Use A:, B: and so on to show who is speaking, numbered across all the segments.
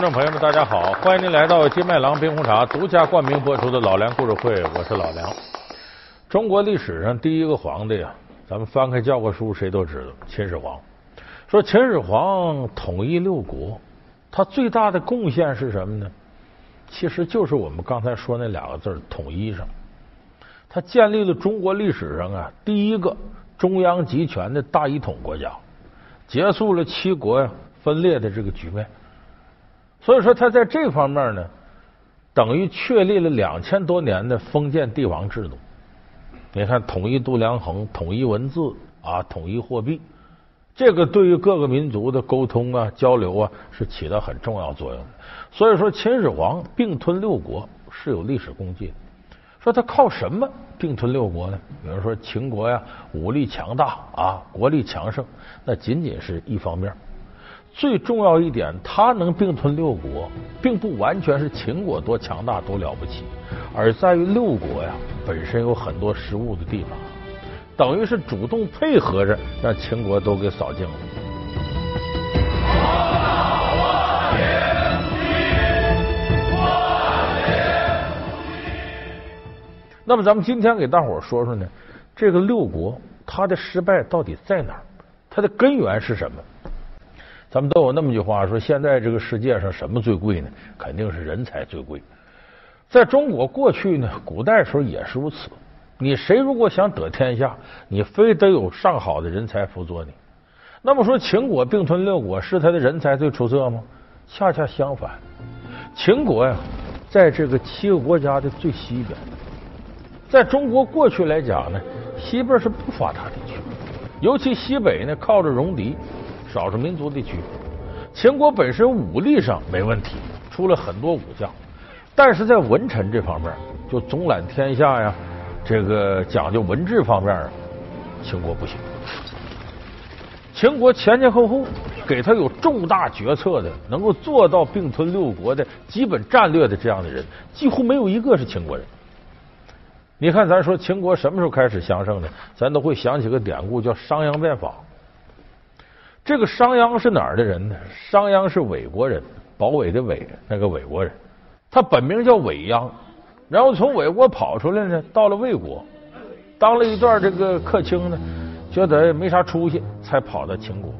A: 观众朋友们，大家好！欢迎您来到金麦郎冰红茶独家冠名播出的《老梁故事会》，我是老梁。中国历史上第一个皇帝啊，咱们翻开教科书，谁都知道秦始皇。说秦始皇统一六国，他最大的贡献是什么呢？其实就是我们刚才说那两个字“统一”上。他建立了中国历史上啊第一个中央集权的大一统国家，结束了七国呀分裂的这个局面。所以说，他在这方面呢，等于确立了两千多年的封建帝王制度。你看，统一度量衡、统一文字啊、统一货币，这个对于各个民族的沟通啊、交流啊，是起到很重要作用的。所以说，秦始皇并吞六国是有历史功绩的。说他靠什么并吞六国呢？比如说，秦国呀，武力强大啊，国力强盛，那仅仅是一方面。最重要一点，他能并吞六国，并不完全是秦国多强大多了不起，而在于六国呀本身有很多失误的地方，等于是主动配合着让秦国都给扫净了。那么，咱们今天给大伙说说呢，这个六国它的失败到底在哪儿？它的根源是什么？咱们都有那么句话说：现在这个世界上什么最贵呢？肯定是人才最贵。在中国过去呢，古代时候也是如此。你谁如果想得天下，你非得有上好的人才辅佐你。那么说，秦国并吞六国，是他的人才最出色吗？恰恰相反，秦国呀，在这个七个国家的最西边。在中国过去来讲呢，西边是不发达地区，尤其西北呢，靠着戎狄。少数民族地区，秦国本身武力上没问题，出了很多武将，但是在文臣这方面，就总揽天下呀，这个讲究文治方面，秦国不行。秦国前前后后给他有重大决策的，能够做到并吞六国的基本战略的这样的人，几乎没有一个是秦国人。你看，咱说秦国什么时候开始强盛的？咱都会想起个典故，叫商鞅变法。这个商鞅是哪儿的人呢？商鞅是韦国人，保韦的韦，那个韦国人。他本名叫韦鞅，然后从韦国跑出来呢，到了魏国，当了一段这个客卿呢，觉得没啥出息，才跑到秦国。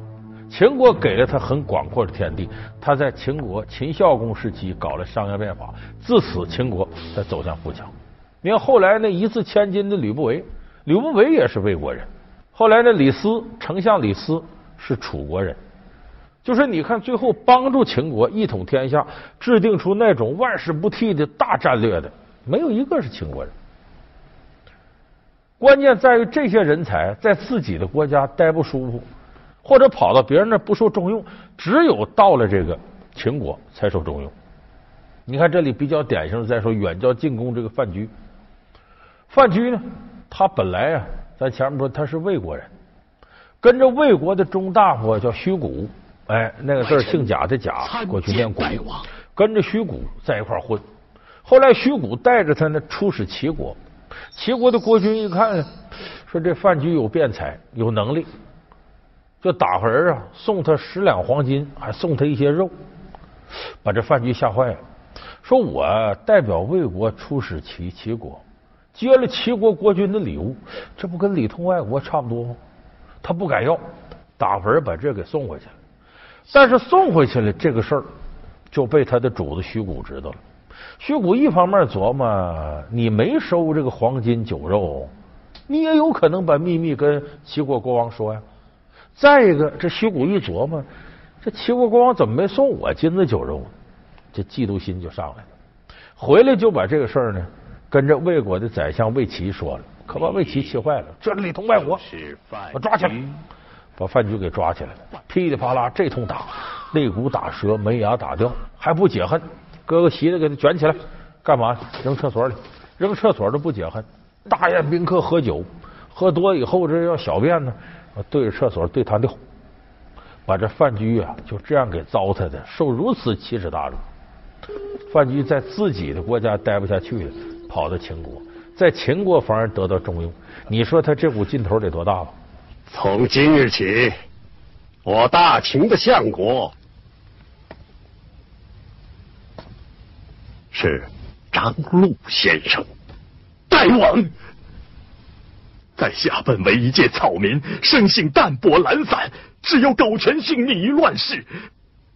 A: 秦国给了他很广阔的天地，他在秦国秦孝公时期搞了商鞅变法，自此秦国才走向富强。你看后来那一字千金的吕不韦，吕不韦也是魏国人。后来那李斯，丞相李斯。是楚国人，就是你看，最后帮助秦国一统天下，制定出那种万事不替的大战略的，没有一个是秦国人。关键在于这些人才在自己的国家待不舒服，或者跑到别人那不受重用，只有到了这个秦国才受重用。你看这里比较典型的，再说远交近攻这个范雎。范雎呢，他本来啊，咱前面说他是魏国人。跟着魏国的中大夫叫虚谷，哎，那个字姓贾的贾，过去念谷，跟着虚谷在一块混。后来虚谷带着他呢出使齐国，齐国的国君一看，说这范雎有辩才，有能力，就打发人啊送他十两黄金，还送他一些肉，把这范雎吓坏了。说我代表魏国出使齐齐国，接了齐国国君的礼物，这不跟里通外国差不多吗？他不敢要，打发人把这给送回去了。但是送回去了这个事儿就被他的主子徐谷知道了。徐谷一方面琢磨，你没收这个黄金酒肉，你也有可能把秘密跟齐国国王说呀。再一个，这徐谷一琢磨，这齐国国王怎么没送我金子酒肉呢？这嫉妒心就上来了。回来就把这个事儿呢，跟着魏国的宰相魏齐说了。可把魏齐气坏了，这里通外国，我抓起来，把范雎给抓起来了，噼里啪啦这通打，肋骨打折，门牙打掉，还不解恨，哥哥席子给他卷起来，干嘛？扔厕所里，扔厕所都不解恨。大宴宾客喝酒，喝多以后这要小便呢，对着厕所对他尿，把这范雎啊就这样给糟蹋的，受如此奇耻大辱。范雎在自己的国家待不下去了，跑到秦国。在秦国反而得到重用，你说他这股劲头得多大吧？
B: 从今日起，我大秦的相国是张禄先生。大王，在下本为一介草民，生性淡泊懒散，只有苟全性命于乱世。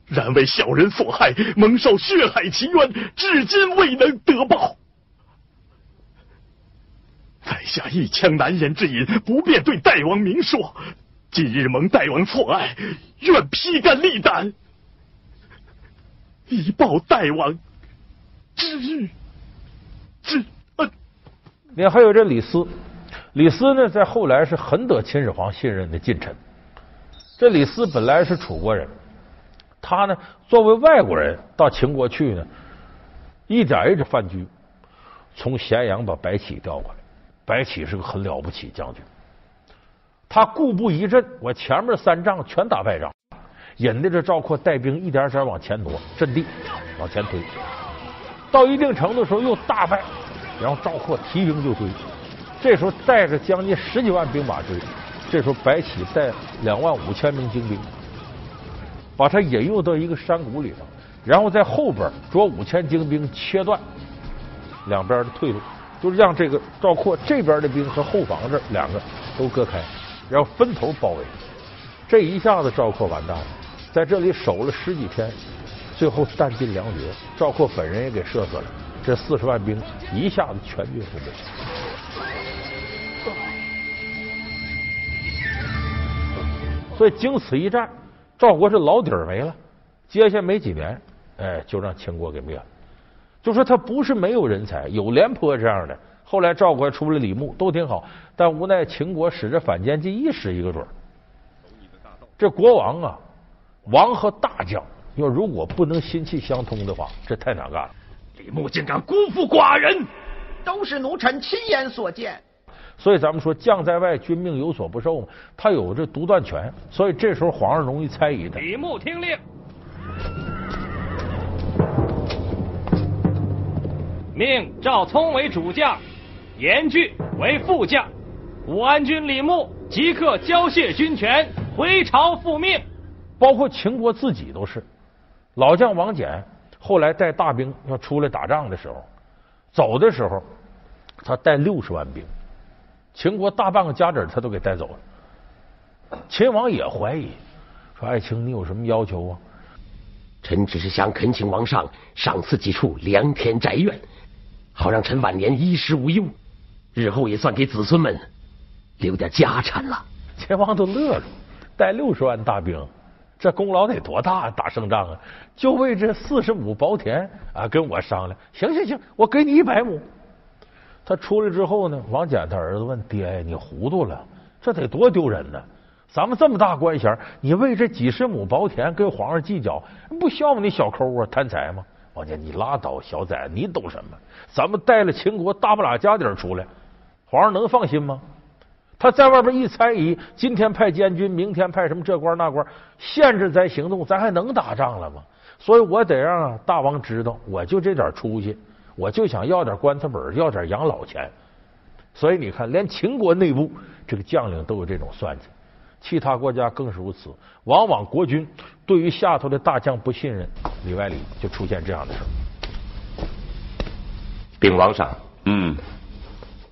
B: 然为小人所害，蒙受血海奇冤，至今未能得报。下一腔难言之隐，不便对大王明说。今日蒙大王错爱，愿披肝沥胆，以报大王之之恩。
A: 你，还有这李斯，李斯呢，在后来是很得秦始皇信任的近臣。这李斯本来是楚国人。他呢，作为外国人到秦国去呢，一点一点饭局，从咸阳把白起调过来。白起是个很了不起将军，他固步一阵，我前面三仗全打败仗，引得这赵括带兵一点点往前挪，阵地往前推，到一定程度时候又大败，然后赵括提兵就追，这时候带着将近十几万兵马追，这时候白起带两万五千名精兵。把他引诱到一个山谷里头，然后在后边着五千精兵切断两边的退路，就是让这个赵括这边的兵和后方这两个都割开，然后分头包围。这一下子赵括完蛋了，在这里守了十几天，最后弹尽粮绝，赵括本人也给射死了。这四十万兵一下子全军覆没。所以经此一战。赵国是老底儿没了，接下没几年，哎，就让秦国给灭了。就说他不是没有人才，有廉颇这样的。后来赵国出了李牧，都挺好，但无奈秦国使这反间计，一使一个准儿。这国王啊，王和大将要如果不能心气相通的话，这太难干了。
B: 李牧竟敢辜负寡人，
C: 都是奴臣亲眼所见。
A: 所以咱们说将在外，君命有所不受嘛，他有这独断权，所以这时候皇上容易猜疑他。
D: 李牧听令，命赵聪为主将，严峻为副将，武安君李牧即刻交卸军权，回朝复命。
A: 包括秦国自己都是，老将王翦后来带大兵要出来打仗的时候，走的时候他带六十万兵。秦国大半个家底他都给带走了。秦王也怀疑，说：“爱卿，你有什么要求啊？”
B: 臣只是想恳请王上赏赐几处良田宅院，好让臣晚年衣食无忧，日后也算给子孙们留点家产了。
A: 秦王都乐了，带六十万大兵，这功劳得多大？打胜仗啊，就为这四十亩薄田啊，跟我商量。行行行，我给你一百亩。他出来之后呢，王翦他儿子问爹：“你糊涂了？这得多丢人呢！咱们这么大官衔，你为这几十亩薄田跟皇上计较，不笑话你小抠啊，贪财吗？”王翦，你拉倒，小崽子，你懂什么？咱们带了秦国大不拉家底儿出来，皇上能放心吗？他在外边一猜疑，今天派监军，明天派什么这官那官，限制咱行动，咱还能打仗了吗？所以我得让大王知道，我就这点出息。我就想要点棺材本，要点养老钱，所以你看，连秦国内部这个将领都有这种算计，其他国家更是如此。往往国君对于下头的大将不信任，里外里就出现这样的事
E: 禀王上，
F: 嗯，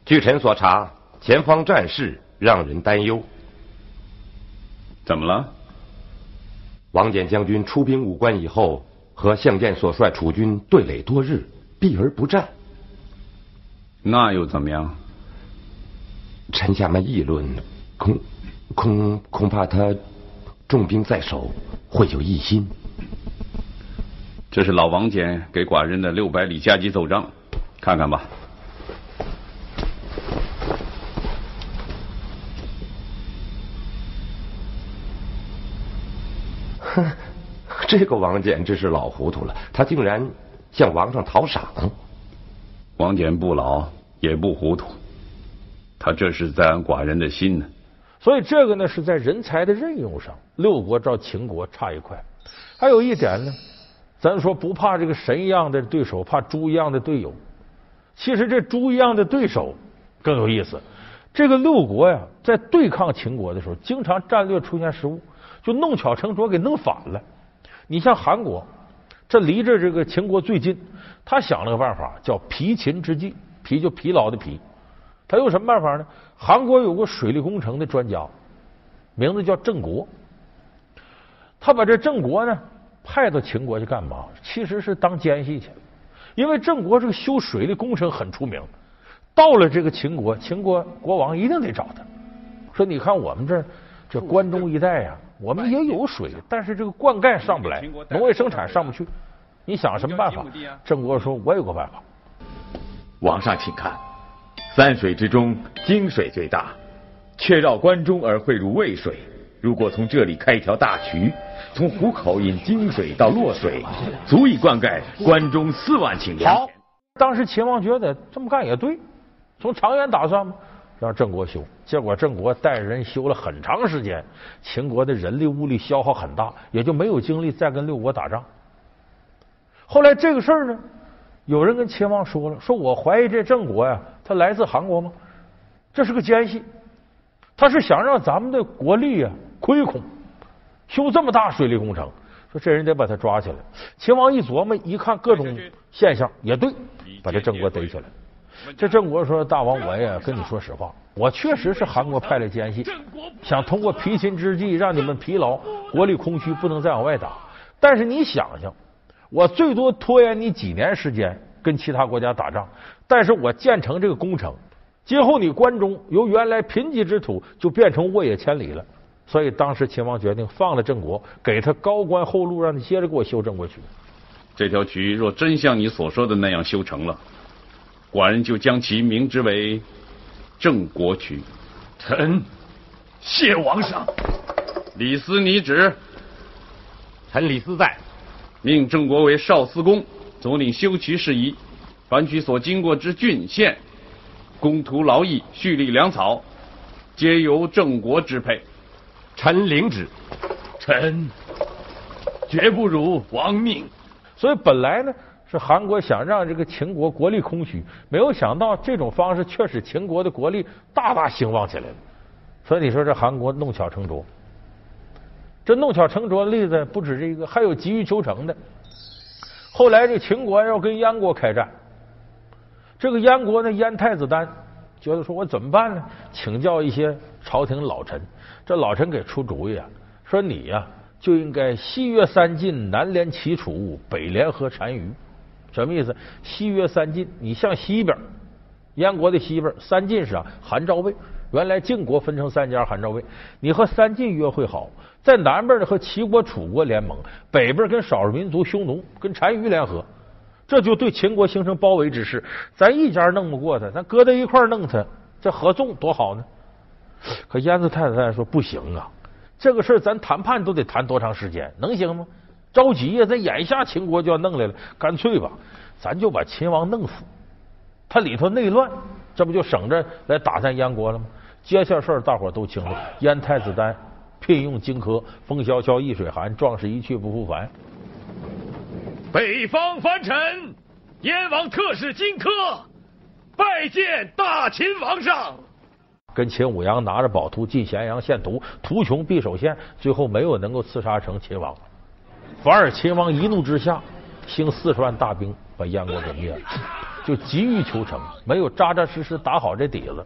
E: 据臣所查，前方战事让人担忧。
F: 怎么了？
E: 王翦将军出兵武关以后，和项建所率楚军对垒多日。避而不战，
F: 那又怎么样？
E: 臣下们议论，恐恐恐怕他重兵在手，会有异心。
F: 这是老王翦给寡人的六百里加急奏章，看看吧。
E: 哼，这个王翦真是老糊涂了，他竟然。向王上讨赏，
F: 王翦不老也不糊涂，他这是在安寡人的心呢。
A: 所以这个呢是在人才的任用上，六国照秦国差一块。还有一点呢，咱说不怕这个神一样的对手，怕猪一样的队友。其实这猪一样的对手更有意思。这个六国呀，在对抗秦国的时候，经常战略出现失误，就弄巧成拙给弄反了。你像韩国。这离着这个秦国最近，他想了个办法，叫疲秦之计。疲就疲劳的疲。他用什么办法呢？韩国有个水利工程的专家，名字叫郑国。他把这郑国呢派到秦国去干嘛？其实是当奸细去。因为郑国这个修水利工程很出名，到了这个秦国，秦国国王一定得找他，说：“你看我们这这关中一带呀，我们也有水，但是这个灌溉上不来，农业生产上不去。你想什么办法？”郑国说：“我有个办法。”
G: 王上，请看，三水之中，泾水最大，却绕关中而汇入渭水。如果从这里开一条大渠，从湖口引泾水到洛水，足以灌溉关中四万顷田。
A: 好，当时秦王觉得这么干也对，从长远打算嘛，让郑国修。结果郑国带人修了很长时间，秦国的人力物力消耗很大，也就没有精力再跟六国打仗。后来这个事儿呢？有人跟秦王说了，说我怀疑这郑国呀，他来自韩国吗？这是个奸细，他是想让咱们的国力啊亏空，修这么大水利工程，说这人得把他抓起来。秦王一琢磨，一看各种现象也对，把这郑国逮起来。这郑国说：“大王，我也跟你说实话，我确实是韩国派来奸细，想通过疲秦之计让你们疲劳，国力空虚，不能再往外打。但是你想想。”我最多拖延你几年时间跟其他国家打仗，但是我建成这个工程，今后你关中由原来贫瘠之土就变成沃野千里了。所以当时秦王决定放了郑国，给他高官厚禄，让他接着给我修郑国渠。
F: 这条渠若真像你所说的那样修成了，寡人就将其名之为郑国渠。
B: 臣谢王上。
F: 李斯，拟旨。
E: 臣李斯在。
F: 命郑国为少司公，总领修渠事宜。凡渠所经过之郡县，工徒劳役、蓄力粮草，皆由郑国支配。
E: 臣领旨。
B: 臣绝不辱王命。
A: 所以本来呢，是韩国想让这个秦国国力空虚，没有想到这种方式却使秦国的国力大大兴旺起来了。所以你说这韩国弄巧成拙。这弄巧成拙的例子不止这一个，还有急于求成的。后来这秦国要跟燕国开战，这个燕国呢，燕太子丹觉得说：“我怎么办呢？”请教一些朝廷老臣，这老臣给出主意啊，说：“你呀，就应该西约三晋，南联齐楚，北联合单于。什么意思？西约三晋，你向西边，燕国的西边，三晋是啊，韩赵魏。原来晋国分成三家，韩赵魏，你和三晋约会好。”在南边呢，和齐国、楚国联盟；北边跟少数民族匈奴、跟单于联合，这就对秦国形成包围之势。咱一家弄不过他，咱搁在一块弄他，这合纵多好呢。可燕子太太说不行啊，这个事儿咱谈判都得谈多长时间，能行吗？着急呀，咱眼下秦国就要弄来了，干脆吧，咱就把秦王弄死，他里头内乱，这不就省着来打咱燕国了吗？接下事儿大伙都清楚，燕太子丹。聘用荆轲，风萧萧易水寒，壮士一去不复返。
B: 北方藩臣，燕王特使荆轲拜见大秦王上。
A: 跟秦舞阳拿着宝图进咸阳献图，图穷匕首现，最后没有能够刺杀成秦王，反而秦王一怒之下兴四十万大兵把燕国给灭了，就急于求成，没有扎扎实实打好这底子。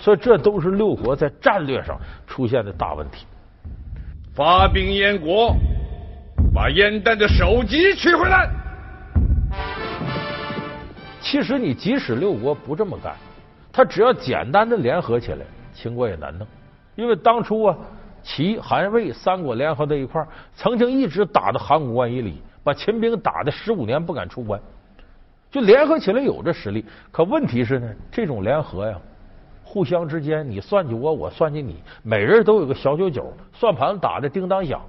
A: 所以这都是六国在战略上出现的大问题。
F: 发兵燕国，把燕丹的首级取回来。
A: 其实你即使六国不这么干，他只要简单的联合起来，秦国也难弄。因为当初啊，齐、韩、魏三国联合在一块儿，曾经一直打到函谷关以里，把秦兵打的十五年不敢出关，就联合起来有这实力。可问题是呢，这种联合呀。互相之间，你算计我，我算计你，每人都有个小九九，算盘打的叮当响，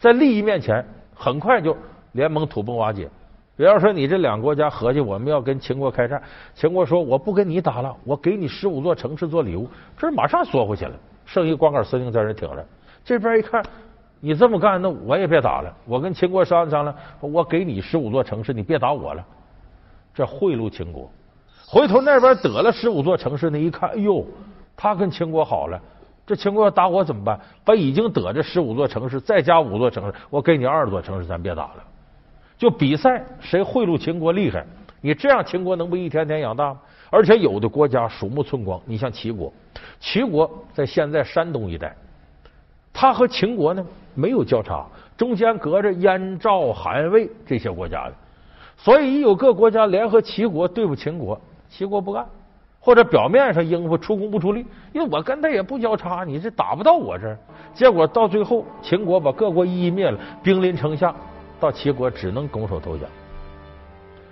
A: 在利益面前，很快就联盟土崩瓦解。比方说，你这两个国家合计，我们要跟秦国开战，秦国说我不跟你打了，我给你十五座城市做礼物，这马上缩回去了，剩一光杆司令在这挺着。这边一看，你这么干，那我也别打了，我跟秦国商量商量，我给你十五座城市，你别打我了，这贿赂秦国。回头那边得了十五座城市，那一看，哎呦，他跟秦国好了，这秦国要打我怎么办？把已经得这十五座城市再加五座城市，我给你二十座城市，咱别打了。就比赛谁贿赂秦国厉害。你这样，秦国能不一天天养大吗？而且有的国家鼠目寸光，你像齐国，齐国在现在山东一带，它和秦国呢没有交叉，中间隔着燕、赵、韩、魏这些国家的，所以一有各国家联合齐国对付秦国，齐国不干，或者表面上应付出工不出力，因为我跟他也不交叉，你这打不到我这儿。结果到最后，秦国把各国一一灭了，兵临城下，到齐国只能拱手投降。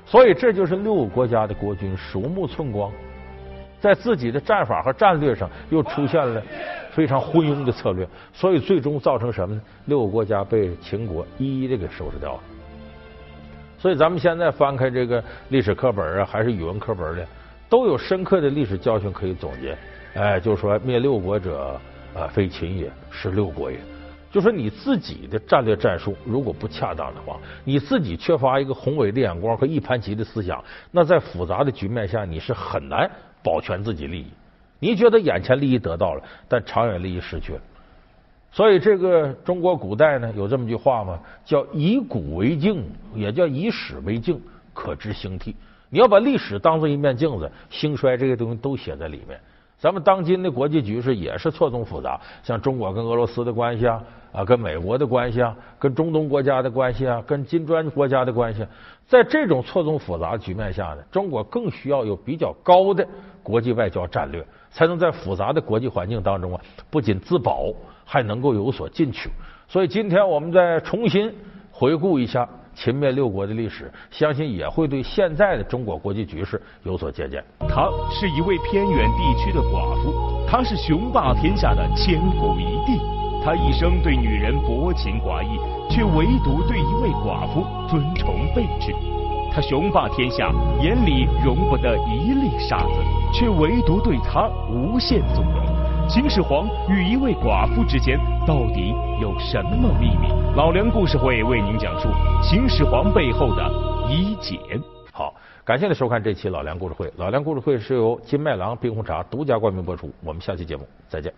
A: 所以这就是六个国家的国君鼠目寸光，在自己的战法和战略上又出现了非常昏庸的策略，所以最终造成什么呢？六个国家被秦国一一的给收拾掉了。所以咱们现在翻开这个历史课本啊，还是语文课本的，都有深刻的历史教训可以总结。哎，就说灭六国者，啊，非秦也，是六国也。就说你自己的战略战术如果不恰当的话，你自己缺乏一个宏伟的眼光和一盘棋的思想，那在复杂的局面下你是很难保全自己利益。你觉得眼前利益得到了，但长远利益失去了。所以这个中国古代呢有这么句话吗？叫以古为镜，也叫以史为镜，可知兴替。你要把历史当做一面镜子，兴衰这些东西都写在里面。咱们当今的国际局势也是错综复杂，像中国跟俄罗斯的关系啊，啊，跟美国的关系啊，跟中东国家的关系啊，跟金砖国家的关系，啊在这种错综复杂局面下呢，中国更需要有比较高的国际外交战略，才能在复杂的国际环境当中啊，不仅自保，还能够有所进取。所以今天我们再重新回顾一下。秦灭六国的历史，相信也会对现在的中国国际局势有所借鉴。
H: 她是一位偏远地区的寡妇，她是雄霸天下的千古一帝。她一生对女人薄情寡义，却唯独对一位寡妇尊崇备至。她雄霸天下，眼里容不得一粒沙子，却唯独对她无限纵容。秦始皇与一位寡妇之间到底有什么秘密？老梁故事会为您讲述秦始皇背后的一解。
A: 好，感谢您收看这期老梁故事会。老梁故事会是由金麦郎冰红茶独家冠名播出。我们下期节目再见。